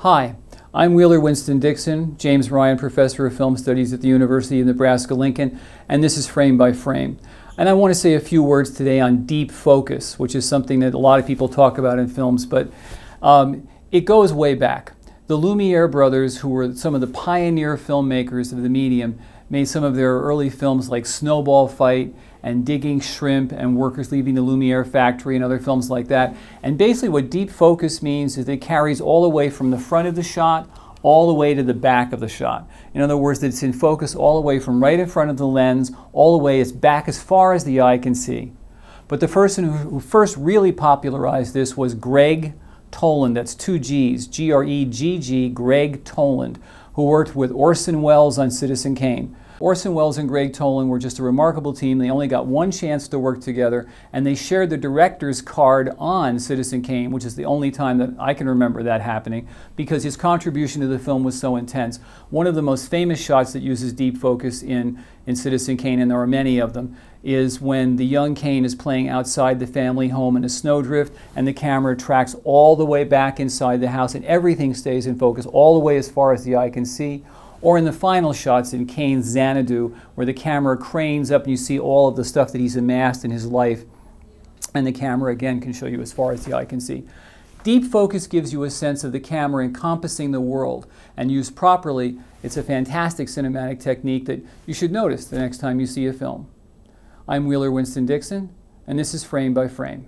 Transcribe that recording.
Hi, I'm Wheeler Winston Dixon, James Ryan Professor of Film Studies at the University of Nebraska Lincoln, and this is Frame by Frame. And I want to say a few words today on deep focus, which is something that a lot of people talk about in films, but um, it goes way back. The Lumiere brothers, who were some of the pioneer filmmakers of the medium, made some of their early films like Snowball Fight and Digging Shrimp and Workers Leaving the Lumiere Factory and other films like that. And basically, what deep focus means is it carries all the way from the front of the shot all the way to the back of the shot. In other words, it's in focus all the way from right in front of the lens, all the way as back as far as the eye can see. But the person who, first really popularized this was Gregg Toland. That's two G's, G R E G G, Gregg Toland, who worked with Orson Welles on Citizen Kane. Orson Welles and Gregg Toland were just a remarkable team. They only got one chance to work together, and they shared the director's card on Citizen Kane, which is the only time that I can remember that happening, because his contribution to the film was so intense. One of the most famous shots that uses deep focus in, in Citizen Kane, and there are many of them, is when the young Kane is playing outside the family home in a snowdrift, and the camera tracks all the way back inside the house, and everything stays in focus all the way as far as the eye can see or in the final shots in Kane's Xanadu, where the camera cranes up and you see all of the stuff that he's amassed in his life, and the camera again can show you as far as the eye can see. Deep focus gives you a sense of the camera encompassing the world, and used properly, it's a fantastic cinematic technique that you should notice the next time you see a film. I'm Wheeler Winston Dixon, and this is Frame by Frame.